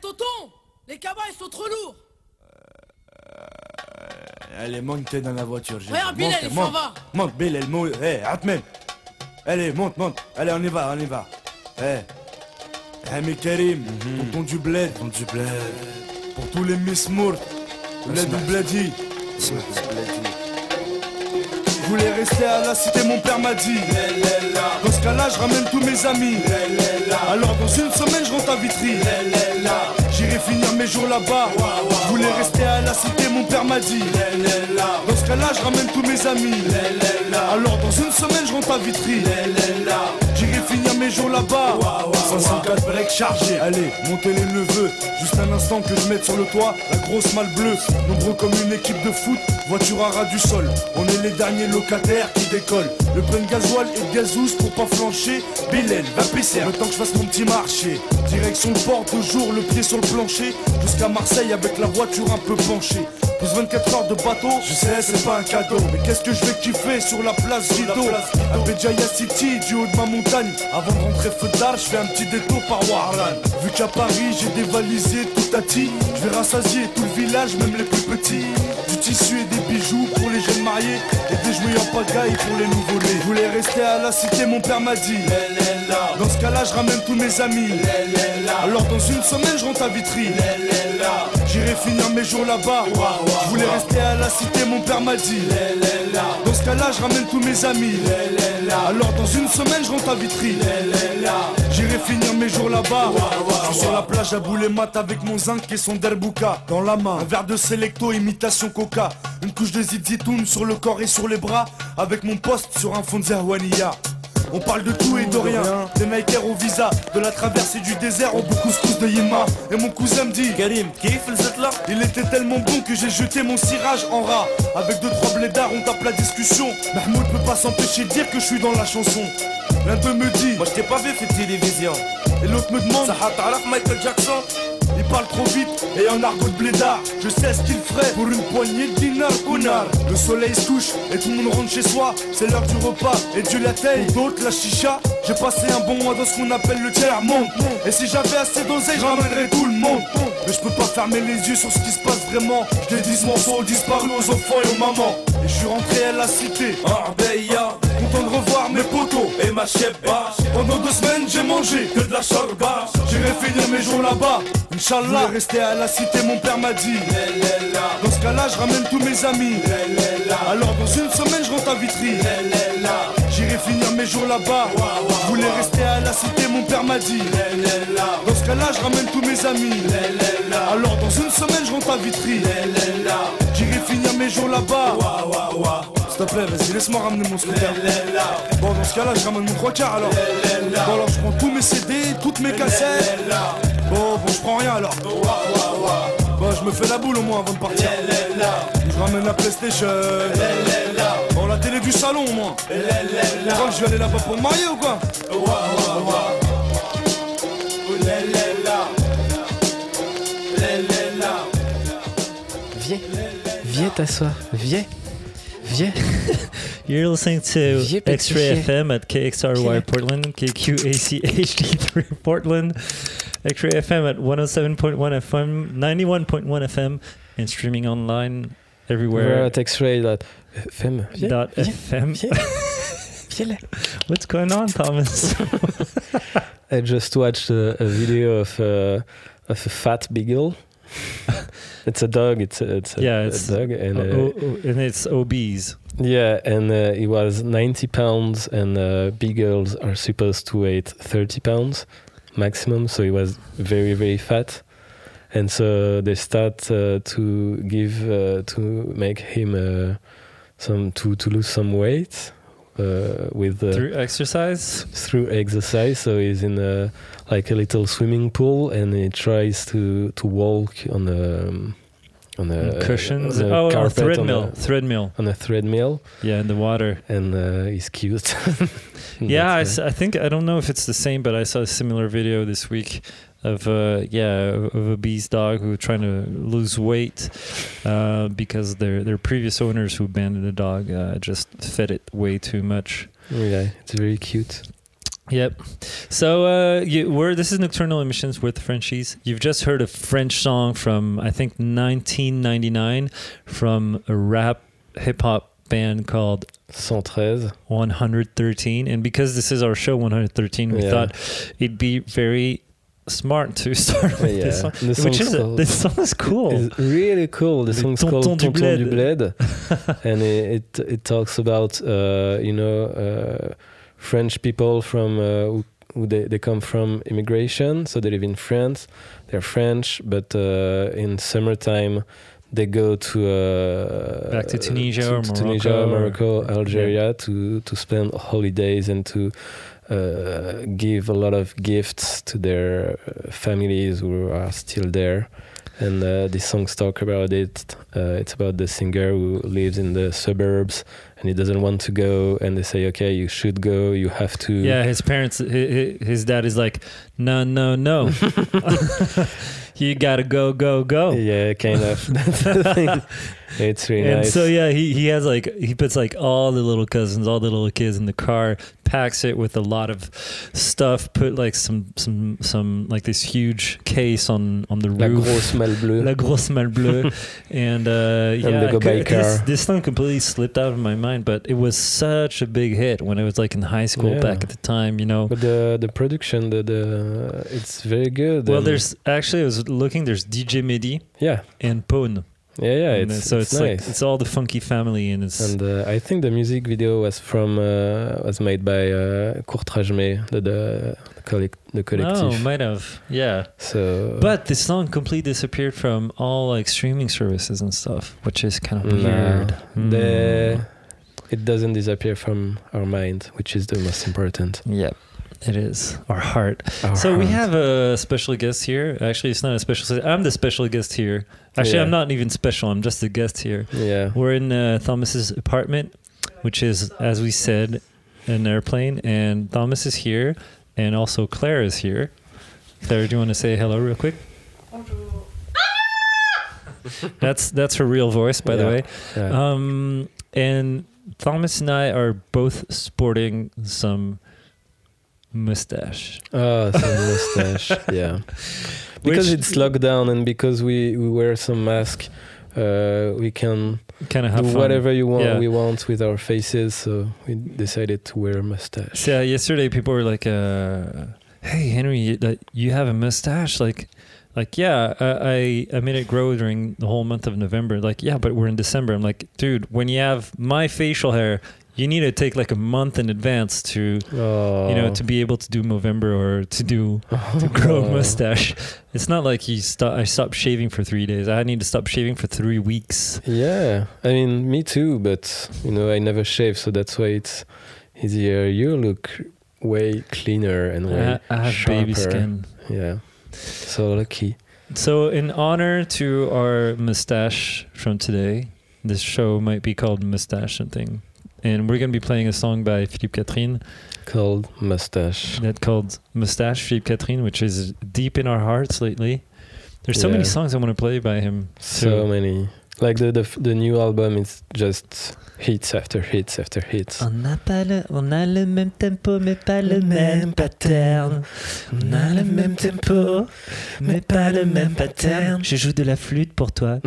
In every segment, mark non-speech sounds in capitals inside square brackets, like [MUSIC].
tonton Les cabas, ils sont trop lourds Allez, monte dans la voiture. Gérard. Regarde, Monte, il s'en monte. va Monte, Bilal, monte. Eh, Atmen. Allez, monte, monte. Allez, on y va, on y va. Eh. Hami Karim, tonton du bled. Tonton du bled. Pour tous les Miss Mourt. Bled ou Bledi. Je voulais rester à la cité, mon père m'a dit. Dans ce cas-là, je ramène tous mes amis. Alors, dans une semaine, je rentre à Vitry. J'irai finir mes jours là-bas. Je voulais rester à la cité, mon père m'a dit. Dans ce cas-là, je ramène tous mes amis. Alors, dans une semaine, je rentre à Vitry. J'irai finir mes jours là-bas. 504 breaks chargés. Allez, montez les neveux. Juste un instant que je mette sur le toit la grosse malle bleue. Nombreux comme une équipe de foot. Voiture à ras du sol. On est les derniers locataires qui décollent. Le plein de gasoil et de gazous pour pas flancher. Bilal, va pisser. Le temps que je fasse mon petit marché. Direction le port, toujours le pied sur le plancher. Jusqu'à Marseille avec la voiture un peu penchée. Plus 24 heures de bateau, je sais c'est pas un cadeau Mais qu'est-ce que je vais kiffer sur la place Gido À Béjaïa City, du haut de ma montagne Avant de rentrer feu d'art, je fais un petit détour par Warlan Vu qu'à Paris j'ai dévalisé tout à ti Je vais rassasier tout le village, même les plus petits Du tissu et des bijoux pour les jeunes mariés Et des jouets en pagaille pour les nouveau-nés. Je voulais rester à la cité, mon père m'a dit. Dans ce cas-là, je ramène tous mes amis. Alors dans une semaine, je rentre à Vitry. J'irai finir mes jours là-bas. Je voulais rester à la cité, mon père m'a dit. Dans ce cas-là, je ramène tous mes amis. Alors dans une semaine, je rentre à Vitry. J'irai finir mes jours là-bas. Je suis sur la plage à bouler mat avec mon zinc et son derbouka dans la main. Un verre de Selecto, imitation coca. Une couche de zizitoun sur le corps et sur les bras. Avec mon poste sur un fond de. On parle de tout et de rien, des Nikers au visa, de la traversée du désert au couscous de Yema. Et mon cousin me dit Karim, là Il était tellement bon que j'ai jeté mon cirage en rat. Avec deux trois blédards, on tape la discussion. Mahmoud peut pas s'empêcher de dire que je suis dans la chanson. L'un d'eux me dit Moi je t'ai pas vu fait télévision Et l'autre me demande Ça Michael Jackson? Parle trop vite et en argot de blédard. Je sais ce qu'il ferait pour une poignée de dinars Gunnar Le soleil se couche et tout le monde rentre chez soi. C'est l'heure du repas et Dieu la d'autres la chicha J'ai passé un bon mois dans ce qu'on appelle le tiers monde. Et si j'avais assez d'oseille j'emmènerais tout le monde. Mais je peux pas fermer les yeux sur ce qui se passe vraiment. Je dédie ce morceau disparu aux enfants et aux mamans. Et je suis rentré à la cité Arbeya Content de revoir mes potos et ma cheba Pendant deux semaines j'ai mangé Que de la chorba. J'irai finir mes jours là-bas Inch'Allah. Rester à la cité mon père m'a dit. Dans ce cas-là je ramène tous mes amis. Alors dans une semaine je rentre à Vitry J'irai finir mes jours là-bas. Voulais rester à la cité mon père m'a dit. Dans ce cas-là je ramène tous mes amis. Alors dans une semaine je rentre à Vitry. J'irai finir mes jours là-bas. S'il te plaît vas-y laisse-moi ramener mon scooter. Bon dans ce cas-là je ramène mon trois quarts alors. Bon alors je prends tous mes CD, toutes mes cassettes. Bon, bon, je prends rien alors. Bon, je me fais la boule au moins avant de partir. Je ramène la PlayStation. Du salon que je vais aller là-bas pour me marier ou quoi Viens, viens t'asseoir, viens, viens. [LAUGHS] You're listening to X-Ray. FM at KXRY. Portland, KQAC HD3 Portland, X-Ray FM at 107.1 FM, 91.1 FM, and streaming online everywhere. at X-ray dot FM. Dot FM. viens. Viens là. [LAUGHS] What's going on, Thomas? [LAUGHS] I just watched a, a video of uh, of a fat beagle. [LAUGHS] it's a dog. It's a, it's a, Yeah, a dog, and uh, Oh, oh, and it's obese. yeah, and uh, he was ninety pounds, and uh, beagles are supposed to weigh thirty pounds maximum. So it was very very fat, and so they start uh, to give uh, to make him uh, some to to lose some weight uh, with uh, Through exercise? through exercise. So he's in a like a little swimming pool, and he tries to to walk on a on a Cushions? on a Oh, on a carpet, threadmill. on a, Threadmill. on a threadmill, Yeah, in the water. and uh, he's cute. [LAUGHS] Yeah, I, think I don't know if it's the same, but I saw a similar video this week of uh yeah of a beast dog who were trying to lose weight uh, because their their previous owners who abandoned the dog uh, just fed it way too much. yeah, it's very cute. Yep. So uh, you, we're this is Nocturnal Emissions with Frenchies. You've just heard a French song from I think 1999 from a rap hip hop band called 113. 113. And because this is our show 113, we Yeah. thought it'd be very smart to [LAUGHS] start with Yeah. this song. The Which is called- this song is cool. It's really cool. The song's Tonton called du Tonton du Bled. [LAUGHS] And it, it it talks about uh, you know uh, French people from uh, who, who they, they come from immigration, so they live in France. They're French, but uh, in summertime they go to uh, Back to Tunisia to, or to Tunisia, Morocco or- Morocco, Algeria to to spend holidays and to uh, give a lot of gifts to their uh, families who are still there. And uh, these songs talk about it. Uh, it's about the singer who lives in the suburbs and he doesn't want to go. And they say, okay, you should go. You have to. Yeah, his parents, his, his dad is like, no, no, no. [LAUGHS] [LAUGHS] you gotta go, go, go. Yeah, kind of. [LAUGHS] That's the thing. It's really nice. and nice. so yeah, he, he has like he puts like all the little cousins, all the little kids in the car, packs it with a lot of stuff, put like some some some like this huge case on on the La roof. grosse malle bleue. La grosse malle bleue, [LAUGHS] and uh, yeah, they go by c- this, car. this song completely slipped out of my mind, but it was such a big hit when I was like in high school Yeah. back at the time, you know. But the the production, the, the it's very good. Well, there's actually I was looking. There's DJ Mehdi yeah, and Pone. Yeah, yeah. And, uh, It's so it's, it's, nice. like it's all the Fonky Family, and it's and uh, I think the music video was from uh, was made by uh, Kourtrajmé, the the, the, collect, the oh, collective. might have yeah. so, But this song completely disappeared from all like streaming services and stuff, which is kind of weird. Hmm. the it doesn't disappear from our mind, which is the most important. Yep, it is our heart. Our So we have a special guest here. Actually, it's not a special. I'm the special guest here. Actually, Yeah. I'm not even special. I'm just a guest here. yeah. We're in uh, Thomas's apartment, which is, as we said, an airplane. And Thomas is here, and also Claire is here. Claire, do you want to say hello real quick? [LAUGHS] That's that's her real voice, by the way. yeah. Um, and Thomas and I are both sporting some mustache. Oh, some mustache. [LAUGHS] yeah. Because Which- it's lockdown and because we, we wear some mask, uh, we can Kind of have do fun. whatever you want Yeah. we want with our faces. So we decided to wear a mustache. Yeah, yesterday people were like, uh, "Hey, Henry, you, you have a mustache?" Like, like yeah, I I made it grow during the whole month of November. Like, yeah, but we're in December. I'm like, dude, when you have my facial hair, you need to take like a month in advance to Oh. you know to be oh. able to do November or to do to [LAUGHS] grow a Oh. mustache. It's not like you stop. I stopped shaving for three days. I need to stop shaving for three weeks. Yeah, I mean, me too, but you know, I never shave, so that's why it's easier. You look way cleaner and way I, I have baby sharper. skin. Yeah, so lucky. So, in honor to our mustache from today, this show might be called Mustache Something. And we're going to be playing a song by Philippe Katerine Called mustache. that called Mustache Philippe Katerine, which is deep in our hearts lately. There's so many songs I want to play by him. So many. Like the, the the new album is just hits after hits after hits. On a, pas le, on a le même tempo, mais pas le même pattern. On a le même tempo, mais pas le même pattern. Je joue de la flûte pour toi. [LAUGHS]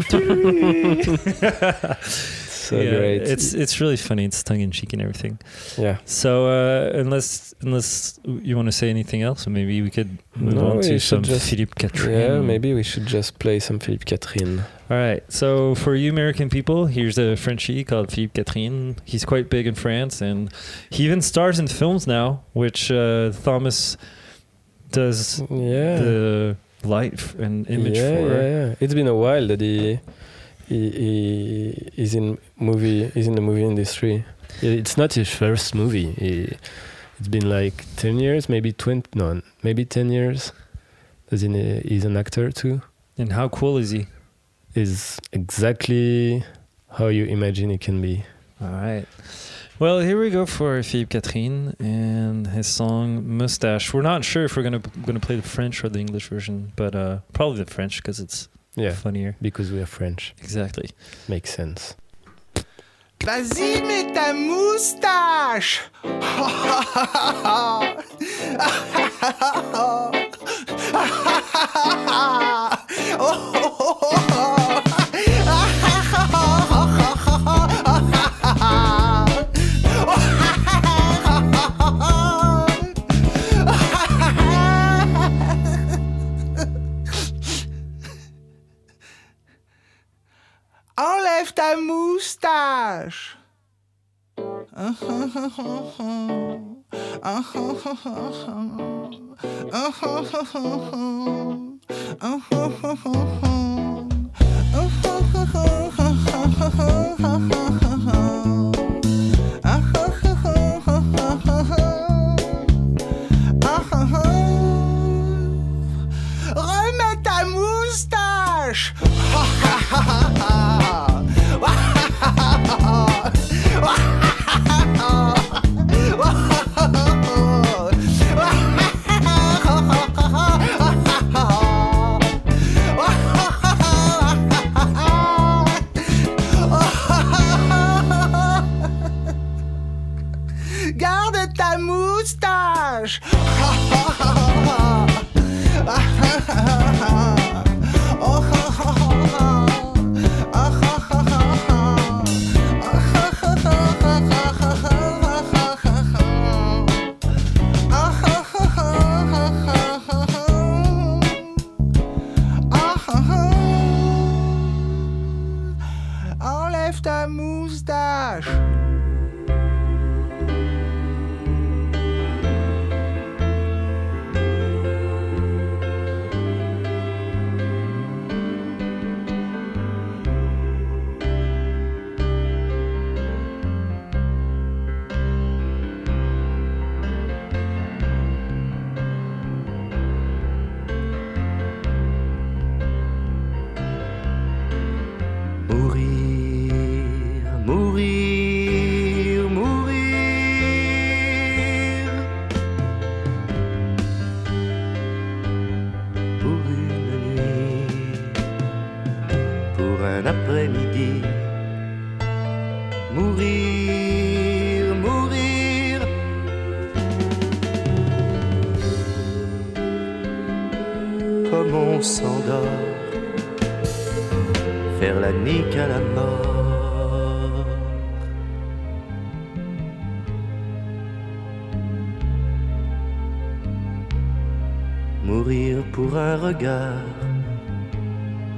So Yeah, great. It's it's really funny. It's tongue in cheek and everything. yeah. So uh, unless unless you want to say anything else, maybe we could move No, on to some just- Philippe Katerine. Yeah, maybe we should just play some Philippe Katerine. All right. So for you American people, here's a Frenchie called Philippe Katerine. He's quite big in France, and he even stars in films now, which uh, Thomas does Yeah. the light and image yeah, for. Yeah, yeah. It's been a while that he he, he is in movie is in the movie industry. It's not his first movie. He, it's been like ten years, maybe twenty. No, maybe ten years. As in, uh, he's an actor too. And how cool is he? Is exactly how you imagine it can be. All right. Well, here we go for Philippe Katerine and his song "Mustache." We're not sure if we're gonna gonna play the French or the English version, but uh, probably the French because it's Yeah, funnier. because we are French. Exactly. Makes sense. Vas-y, mets ta moustache. [LAUGHS] Enlève ta moustache. Remets ta moustache. [LAUGHS] [LAUGHS] Garde ta moustache. [LAUGHS]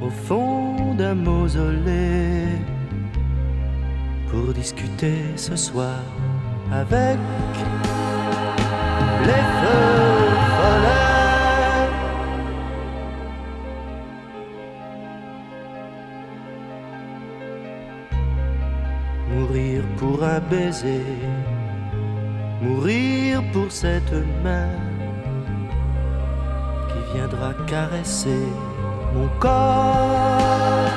au fond d'un mausolée pour discuter ce soir avec les feux follets. Mourir pour un baiser, mourir pour cette main viendra caresser mon corps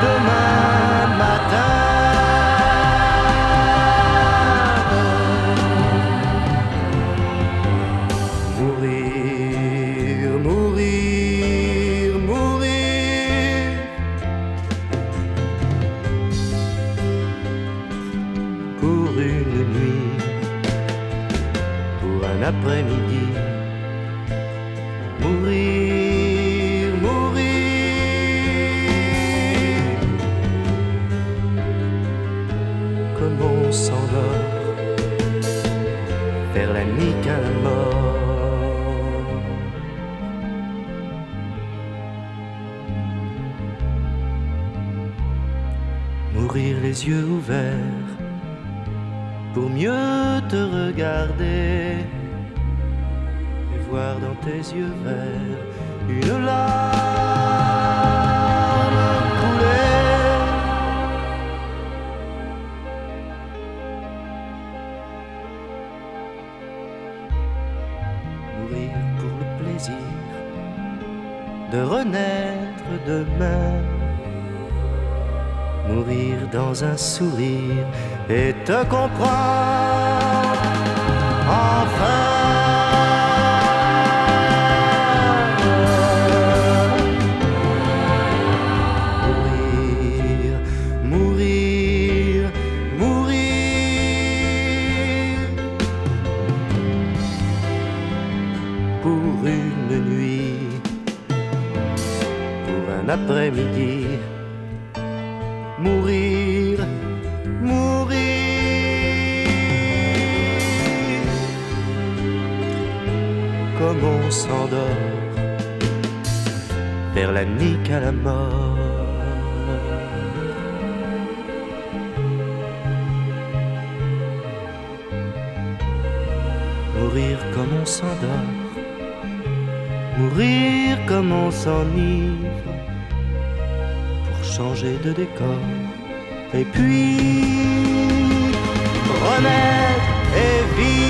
demain matin. Pour mieux te regarder et voir dans tes yeux verts une larme Un sourire et te comprend. Enfin, mourir, mourir, mourir. Pour une nuit, pour un après-midi. s'endort vers la nique à la mort. Mourir comme on s'endort, mourir comme on s'enivre, pour changer de décor. Et puis, renaître et vivre.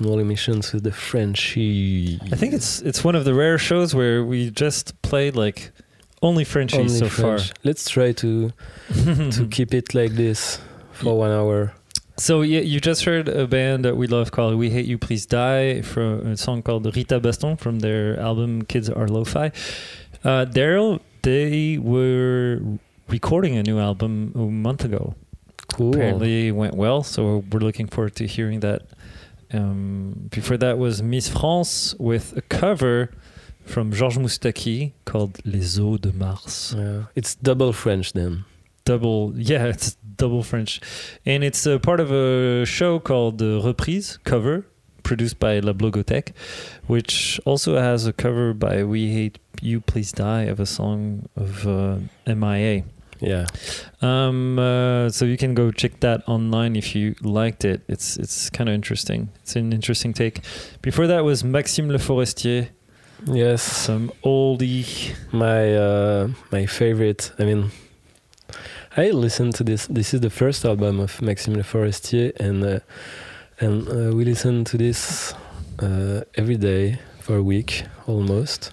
Nocturnal Emissions with the Frenchie. I think it's it's one of the rare shows where we just played like only Frenchies Only so French. Let's try to [LAUGHS] to keep it like this for one hour. So yeah, you just heard a band that we love called We Hate You Please Die from a song called Rita Baston from their album Kids Are Lo-Fi. Uh, Daryl, they were recording a new album a month ago. Cool. Apparently it went well, so we're looking forward to hearing that. Um, before that was MSS FRNCE with a cover from Georges Moustaki called Les Eaux de Mars. Yeah. It's double French then. double yeah it's double french and it's a part of a show called uh, reprise cover produced by la blogothèque which also has a cover by we hate you please die of a song of uh, mia Yeah. um, uh, so you can go check that online if you liked it it's it's kind of interesting it's an interesting take before that was maxime le forestier Yes. some oldie My uh, my favorite. I mean, I listened to this. This is the first album of Maxime Le Forestier, and uh, and uh, we listen to this uh, every day for a week almost,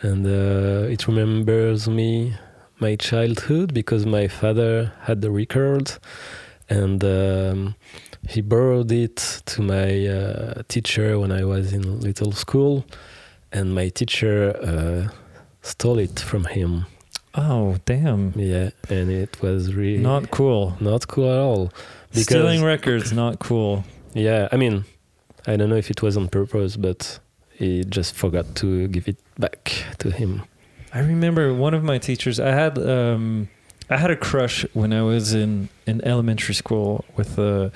and uh, it remembers me my childhood because my father had the record, and um, he borrowed it to my uh, teacher when I was in little school, and my teacher uh, stole it from him. oh damn Yeah, and it was really not cool not cool at all. Because stealing records not cool yeah, I mean, I don't know if it was on purpose, but he just forgot to give it back to him. I remember one of my teachers. I had um, I had a crush when I was in in elementary school with a,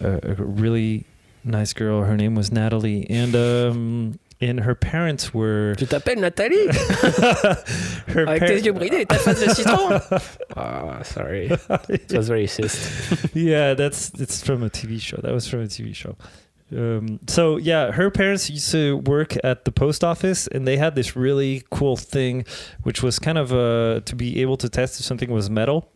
a, a really nice girl. Her name was Natalie, and um, and her parents were Tu t'appelles Nathalie [LAUGHS] her Avec tes yeux bridés et ta face de [LAUGHS] citron Ah, sorry. It was racist. yeah, that's it's from a TV show. That was from a TV show. Um, so yeah, her parents used to work at the post office, and they had this really cool thing, which was kind of uh, to be able to test if something was metal.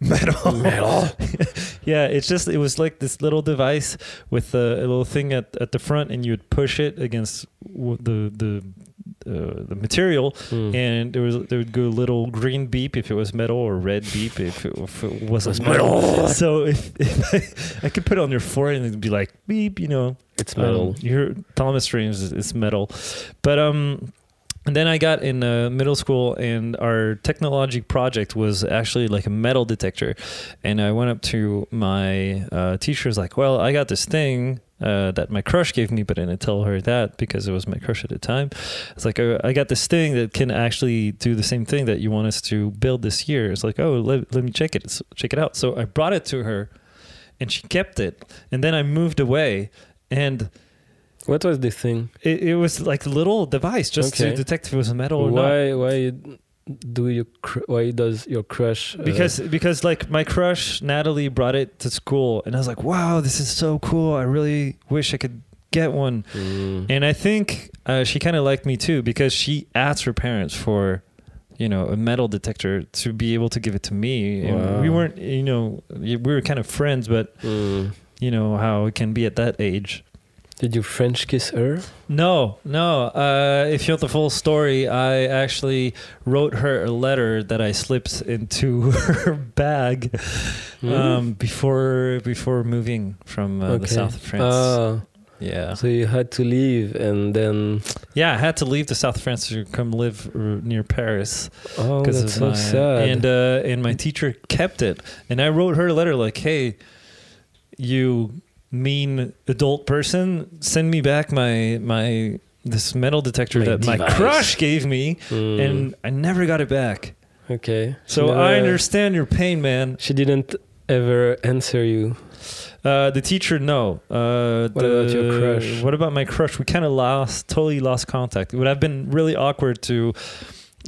Metal. Metal. [LAUGHS] yeah, it's just it was like this little device with a, a little thing at, at the front, and you would push it against the the uh, the material, Hmm. and there was there would go a little green beep if it was metal or red beep if it, if it wasn't Was metal. metal. [LAUGHS] So if, if I, [LAUGHS] I could put it on your forehead and it'd be like beep, you know, It's metal. um, your Thomas streams is, is metal, but um, and then I got in uh, middle school, and our technology project was actually like a metal detector, and I went up to my uh, teacher, was like, "Well, I got this thing." Uh, that my crush gave me, but I didn't tell her that because it was my crush at the time. It's like, uh, I got this thing that can actually do the same thing that you want us to build this year. It's like, oh, let, let me check it. So, check it out. So I brought it to her and she kept it. And then I moved away and What was the thing? it, it was like a little device just Okay. to detect if it was a metal or not. Why? Why do you? Cr- why does your crush? uh, Because because like my crush Natalie brought it to school and I was like, wow, this is so cool. I really wish I could get one. mm, And I think uh, she kind of liked me too because she asked her parents for, you know, a metal detector to be able to give it to me. Wow. we weren't, you know, we were kind of friends, but mm. you know how it can be at that age. Did you French kiss her? No, no. Uh, if you want the full story, I actually wrote her a letter that I slipped into [LAUGHS] her bag Mm. um, before before moving from uh, the south of France. Ah, yeah, so you had to leave, and then yeah. I had to leave the south of France to come live uh, near Paris. oh, that's so my sad. and uh, and my teacher kept it and i wrote her a letter like hey you mean adult person send me back my my this metal detector My that my crush gave me Mm, and i never got it back. Okay, so i understand your pain man. She didn't ever answer you. uh, the teacher no. Uh, What the, about your crush? what about my crush? We kind of lost totally lost contact. It would have been really awkward to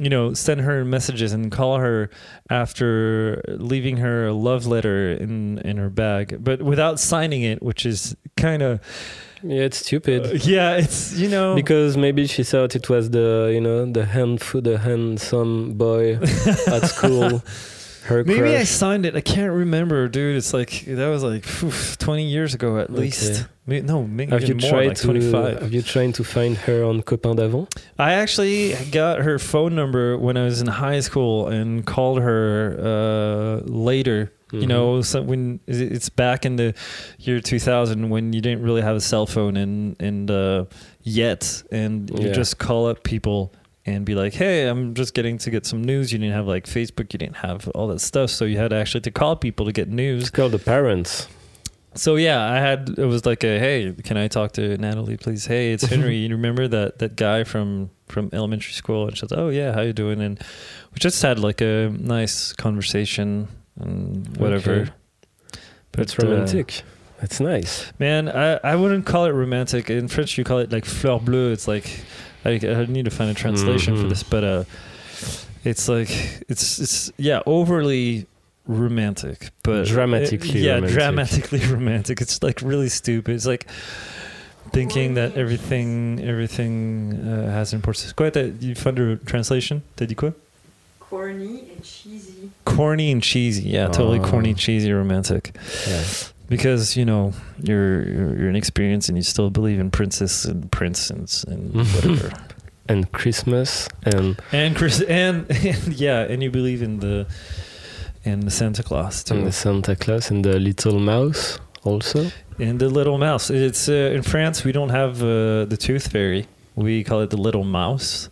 you know, send her messages and call her after leaving her a love letter in in her bag, but without signing it, which is kind of Yeah, it's stupid. Uh, yeah, it's you know because maybe she thought it was the you know the hand the handsome boy [LAUGHS] at school Her Maybe I signed it. I can't remember, dude. It's like that was like phew, 20 years ago at Okay. least. No, maybe Have you more, tried like to 25. Have you tried to find her on Copain d'Avant? I actually got her phone number when I was in high school and called her uh, later. You Mhm. know, so when it's back in the year 2000 when you didn't really have a cell phone and and uh, yet, and you Yeah. just call up people and be like, "Hey, I'm just getting to get some news." You didn't have like Facebook, you didn't have all that stuff, so you had actually to call people to get news. Call the parents. So yeah, I had it was like a hey, can I talk to Natalie, please? Hey, it's Henry. [LAUGHS] you remember that that guy from from elementary school? And she was, oh yeah, how you doing? And we just had like a nice conversation and whatever. Okay. But, uh, romantic. That's nice. man, I, I wouldn't call it romantic. In French, you call it like fleur bleue. It's like I, I need to find a translation for Mhm. this, but uh, it's like it's it's yeah overly romantic, but Dramatically yeah, romantic. dramatically [LAUGHS] romantic. It's like really stupid. It's like thinking that everything everything uh, has importance. Quoi, t'as- you found a translation? T'as dit quoi? Corny and cheesy. Corny and cheesy. Yeah, totally Oh. corny, cheesy, romantic. Yeah. because you know you're you're, you're inexperienced and you still believe in princess and prince and, and [LAUGHS] whatever And Christmas and and Chris and, [LAUGHS] and yeah and you believe in the in the Santa Claus too and the Santa Claus and the little mouse also. and the little mouse it's uh, in France we don't have uh, the tooth fairy we call it the little mouse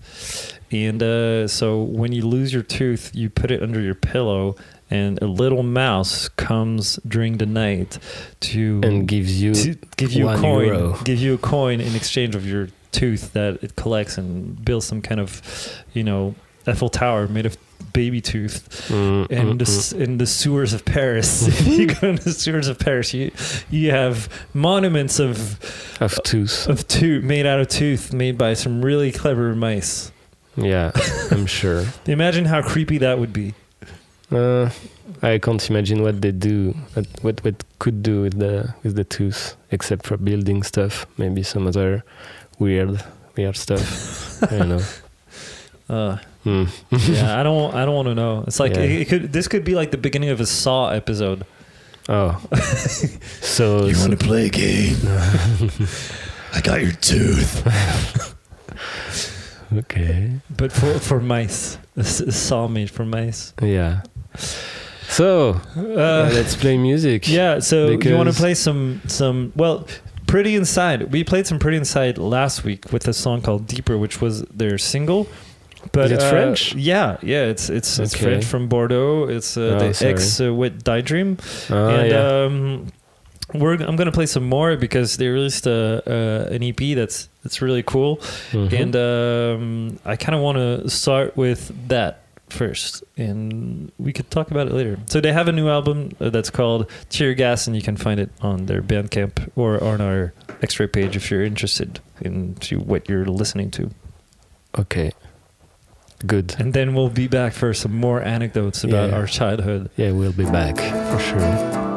and uh, so when you lose your tooth you put it under your pillow and a little mouse comes during the night to and gives you to give you a coin, euro. give you a coin in exchange of your tooth that it collects and builds some kind of, you know, Eiffel Tower made of baby tooth. Mm, And mm, the, s- in the sewers of Paris, [LAUGHS] if you go in the sewers of Paris, you you have monuments of mm, of tooth. of tooth made out of tooth made by some really clever mice. Yeah, I'm [LAUGHS] sure. Imagine how creepy that would be. Uh, I can't imagine what they do, what, what what could do with the with the tooth, except for building stuff. Maybe some other weird weird stuff. I don't know. Uh, [LAUGHS] Hmm. yeah, I don't I don't want to know. It's like Yeah. it, it could this could be like the beginning of a Saw episode. Oh, [LAUGHS] so You so- want to play a game? [LAUGHS] I got your tooth. [LAUGHS] okay, But for for mice, a, s- a saw made for mice. yeah. So Uh, let's play music. yeah. So you want to play some some well, Pretty Inside. We played some Pretty Inside last week with a song called Deeper, which was their single. But Is it uh, French? Yeah, yeah. It's it's it's Okay. French from Bordeaux. It's uh, Oh, the sorry. ex uh, Wet DyeDream. Ah, and yeah. um, we're I'm gonna play some more because they released a, uh, an EP that's that's really cool. Mhm. And um, I kind of want to start with that first, and we could talk about it later. So they have a new album uh, that's called Tear Gas, and you can find it on their Bandcamp or on our X-ray page if you're interested into what you're listening to. okay, good. And then we'll be back for some more anecdotes about Yeah. our childhood. Yeah, we'll be back for sure.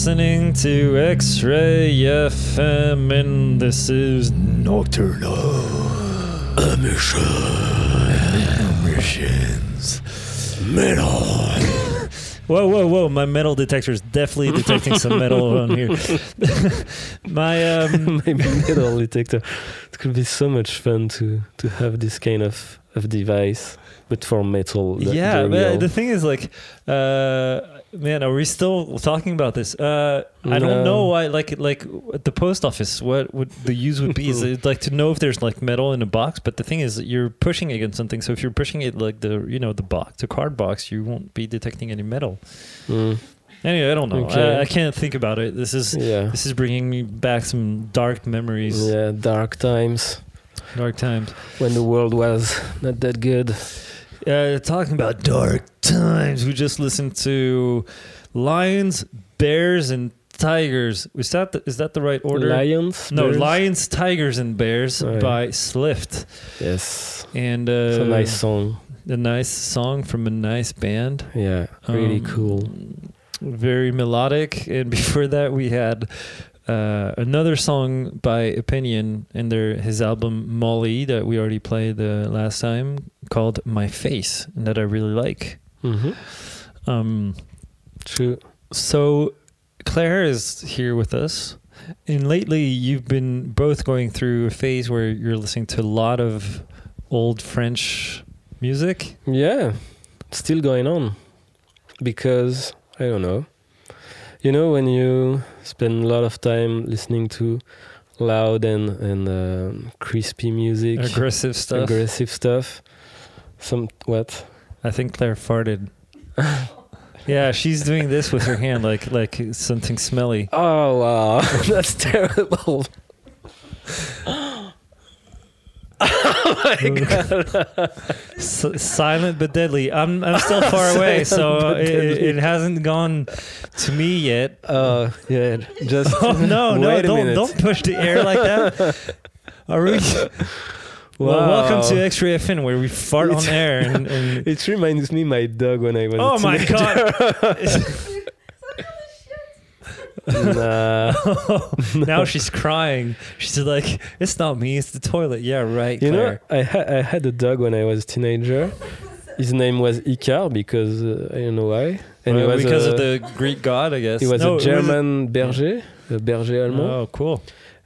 Listening to X Ray FM, and this is Nocturnal Emissions. Metal. Whoa, whoa, whoa! My metal detector is definitely detecting some metal on here. [LAUGHS] My um, [LAUGHS] my metal detector. It could be so much fun to to have this kind of of device, but for metal. the- yeah, the but the thing is, like, uh, man, are we still talking about this? Uh, I don't know why. Like, like at the post office, what would the use would be is [LAUGHS] it, like to know if there's like metal in a box. But the thing is, you're pushing against something. So if you're pushing it like the you know the box, the card box, you won't be detecting any metal. Mm, Anyway, I don't know. Okay. I, I can't think about it. This is yeah. this is bringing me back some dark memories, Yeah, dark times dark times. when the world was not that good. Uh, talking about dark times, we just listened to lions, bears, and tigers. Is that the, is that the right order? Lions? no, bears? lions, tigers, and bears yeah. by Slift, Yes. and uh, It's a nice song. a nice song from a nice band. Yeah, really Um, cool. very melodic. And [LAUGHS] before that, we had uh, another song by Opinion and their his album Molly that we already played the last time called My Face, and that I really like. hmm Um, True. so Claire is here with us. And lately, you've been both going through a phase where you're listening to a lot of old French music. Yeah, still going on because I don't know. You know, when you spend a lot of time listening to loud and and um, crispy music, Aggressive stuff. aggressive stuff. Some what? I think Claire farted. [LAUGHS] yeah, she's doing this with her hand, like like something smelly. Oh wow, [LAUGHS] that's terrible. Oh my god! S- silent but deadly. I'm I'm still far [LAUGHS] away, so it, it hasn't gone to me yet. Oh yeah, just [LAUGHS] Oh no, no! [LAUGHS] Don't minute. don't push the air like that. Are we? Well, welcome to X-Ray FM, where we fart on air. And, and It reminds me my dog when I was. oh my god! Nah. [LAUGHS] now she's crying. She's like, "It's not me. It's the toilet." Yeah, right. You know, I, ha- I had a dog when I was a teenager. His name was Icar because uh, I don't know why. And he Uh, was because a, of the Greek god, I guess. he was No, a it German berger, a berger allemand. Oh, cool.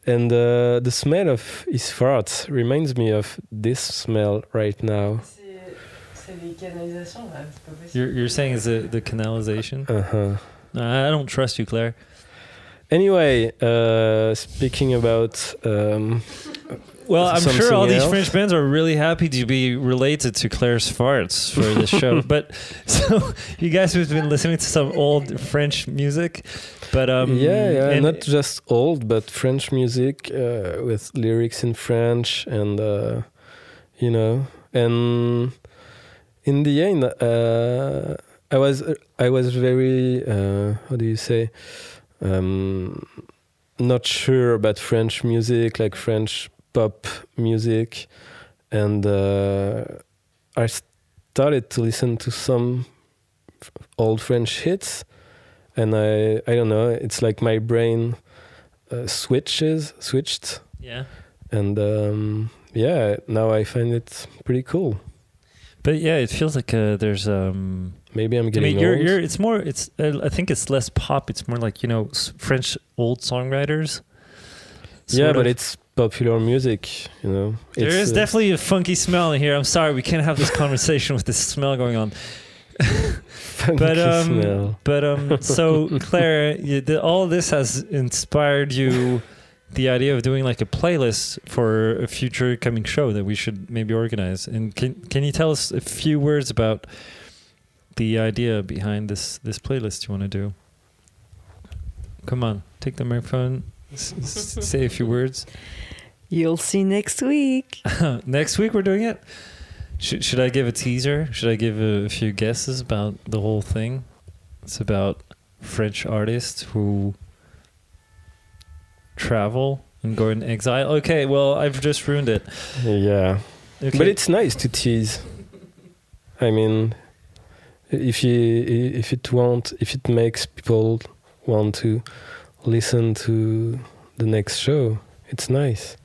And uh, the smell of his farts reminds me of this smell right now. C'est les canalisations, là, c'est pas possible. You're you're saying it's the the canalization? Uh huh. I don't trust you, Claire. Anyway, uh, speaking about um, Well, I'm sure all these? French bands are really happy to be related to Claire's farts for this show. [LAUGHS] but [LAUGHS] so you guys have been listening to some old French music, but um, yeah, yeah, and- not just old, but French music uh, with lyrics in French, and uh, you know, and in the end, uh, I was I was very uh, how do you say um, not sure about French music, like French pop music, and uh, I started to listen to some old French hits and I I don't know. It's like my brain uh, switches switched, yeah. and um, yeah, now I find it pretty cool. But yeah, it feels like uh, there's um. Maybe I'm getting. I mean, you're old. you're. It's more. It's. Uh, I think it's less pop. It's more like you know French old songwriters. yeah, sort but of. it's popular music, you know. There It's, is uh, definitely a funky smell in here. I'm sorry, we can't have this [LAUGHS] conversation with this smell going on. funky but um, smell. but um, so [LAUGHS] Claire, you, the, all this has inspired you the idea of doing like a playlist for a future coming show that we should maybe organize. And can can you tell us a few words about the idea behind this this playlist you want to do? Come on, take the microphone. S- s- [LAUGHS] say a few words. You'll see next week. [LAUGHS] Next week we're doing it. Should should I give a teaser? Should I give a, few guesses about the whole thing? It's about French artists who travel and go in exile. Okay, well I've just ruined it. yeah, Okay. but it's nice to tease. I mean, if you if it won't if it makes people want to listen to the next show, it's nice.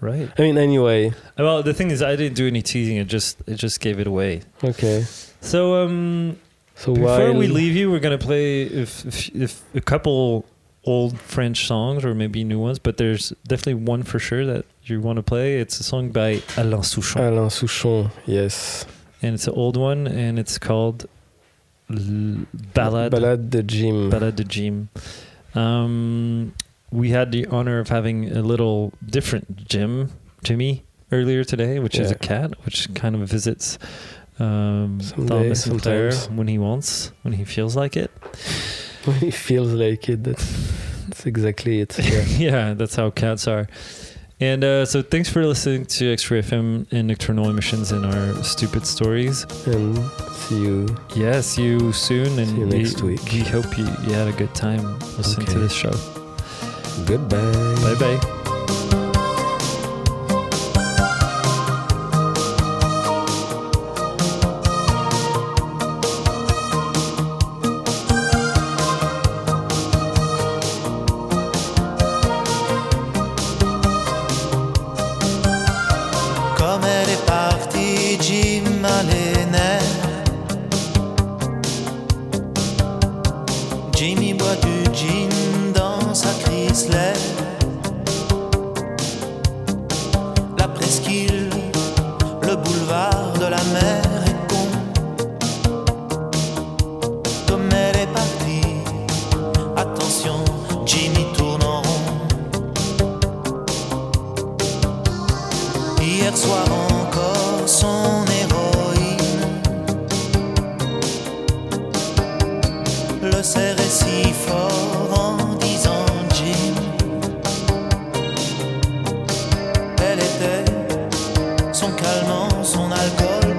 Right. I mean, anyway, Well, the thing is, I didn't do any teasing. It just it just gave it away. okay. So um, So before we leave you, we're gonna play if, if if a couple old French songs or maybe new ones, but there's definitely one for sure that you want to play. It's a song by Alain Souchon, Alain Souchon, yes. and it's an old one, and it's called Ballade Ballade de Jim. Ballade de Jim. Um, we had the honor of having a little different Jim, Jimmy, earlier today, which is a cat, which kind of visits um, Someday, Thomas and Claire sometimes. when he wants, when he feels like it. [LAUGHS] When he feels like it. That's, that's exactly it. Yeah. [LAUGHS] yeah, that's how cats are. And uh, so, thanks for listening to X-Ray FM and Nocturnal Emissions and our stupid stories. and see you. Yeah, see you soon, and you we- next week. We hope you, you had a good time listening to this show. Goodbye. Bye bye allemand son alcool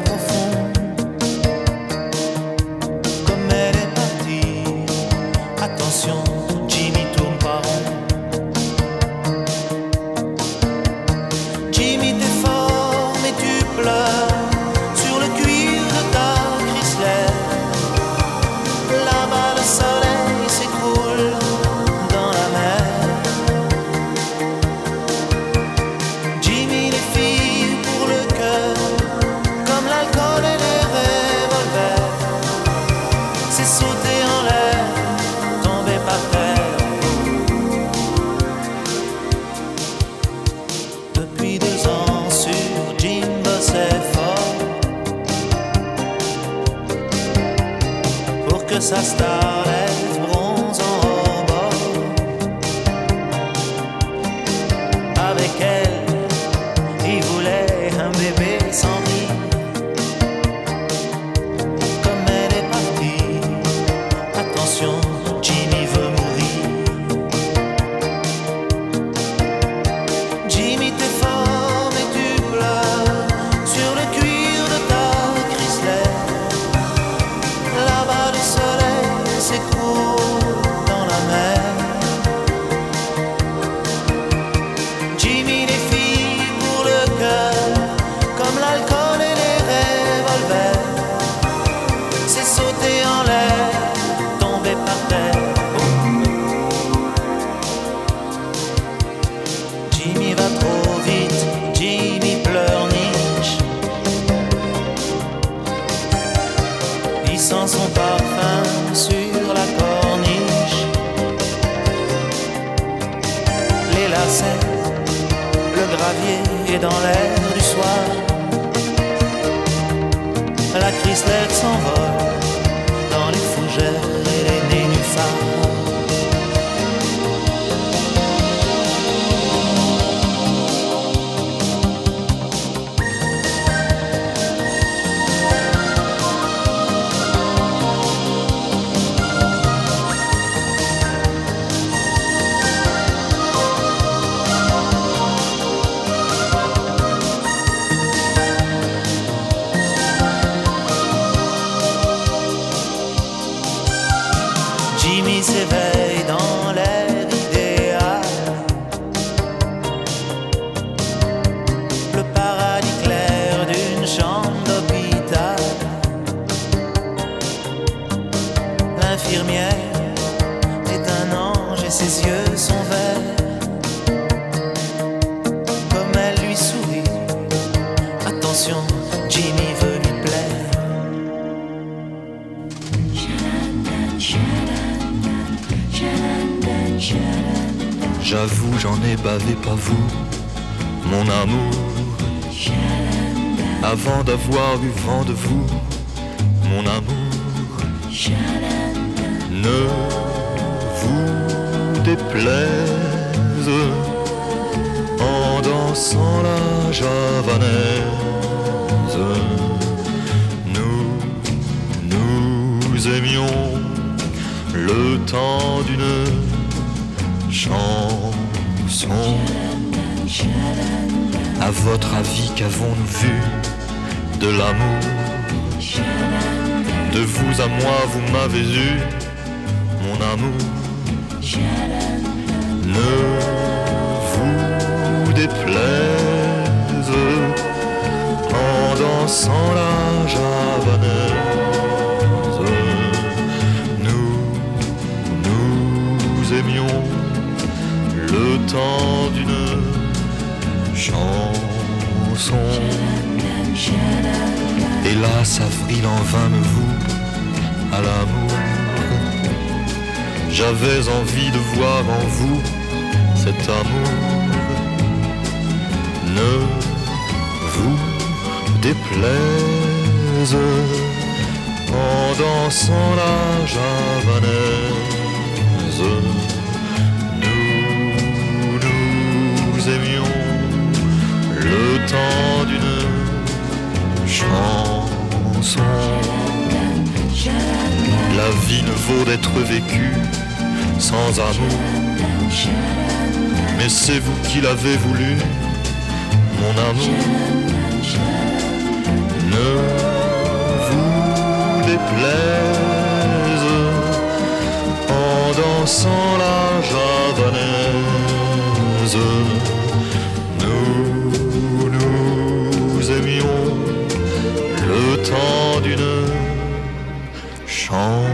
est dans l'air du soir. La Chrysler s'envole dans les fougères Eu vent de vous, mon amour. Ne vous déplaise en dansant la javanaise. Nous, nous aimions le temps d'une chanson. À votre avis, qu'avons-nous vu? De l'amour De vous à moi, vous m'avez eu, mon amour. Ne vous déplaise en dansant la javanaise. Nous, nous aimions le temps d'une chanson. Hélas, avril en vain me voue à l'amour. J'avais envie de voir en vous cet amour. Ne vous déplaise en dansant la javanaise. Nous, nous aimions le temps d'une chanson. La vie ne vaut d'être vécue sans amour. Mais c'est vous qui l'avez voulu, mon amour. Ne vous déplaise en dansant la javanaise. Chanson.